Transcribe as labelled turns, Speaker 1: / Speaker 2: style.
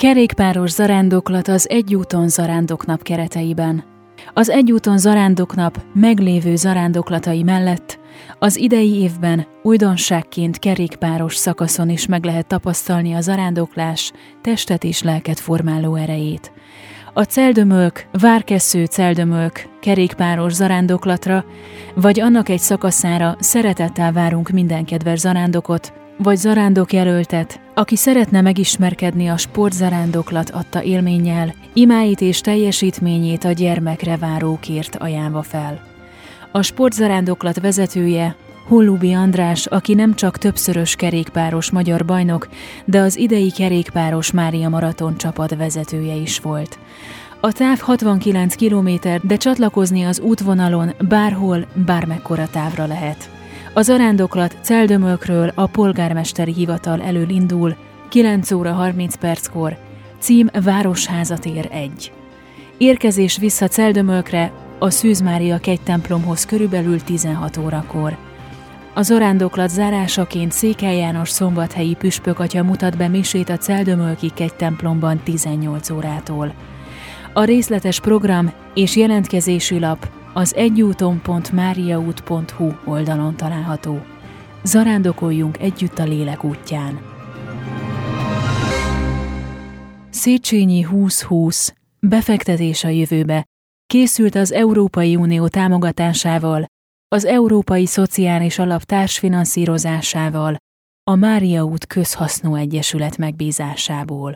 Speaker 1: Kerékpáros zarándoklat az Egyúton zarándoknap kereteiben. Az Egyúton zarándoknap meglévő zarándoklatai mellett az idei évben újdonságként kerékpáros szakaszon is meg lehet tapasztalni a zarándoklás testet és lelket formáló erejét. A celdömölk, várkessző celdömölk kerékpáros zarándoklatra, vagy annak egy szakaszára szeretettel várunk minden kedves zarándokot, vagy zarándok jelöltet, aki szeretne megismerkedni a sportzarándoklat adta élménnyel, imáit és teljesítményét a gyermekre várókért ajánlva fel. A sportzarándoklat vezetője Hollubi András, aki nem csak többszörös kerékpáros magyar bajnok, de az idei kerékpáros Mária Maraton csapat vezetője is volt. A táv 69 km, de csatlakozni az útvonalon bárhol, bármekkora távra lehet. A zarándoklat Celdömölkről a polgármesteri hivatal elől indul, 9 óra 30 perckor, cím Városházatér 1. Érkezés vissza Celdömölkre a Szűz Mária templomhoz körülbelül 16 órakor. A zarándoklat zárásaként Székely János szombathelyi püspök atya mutat be misét a Celdömölki kegy templomban 18 órától. A részletes program és jelentkezési lap az egyúton.máriaút.hu oldalon található. Zarándokoljunk együtt a lélek útján. Széchenyi 2020 befektetés a jövőbe készült az Európai Unió támogatásával, az Európai Szociális Alap társfinanszírozásával, a Mária út Közhasznú Egyesület megbízásából.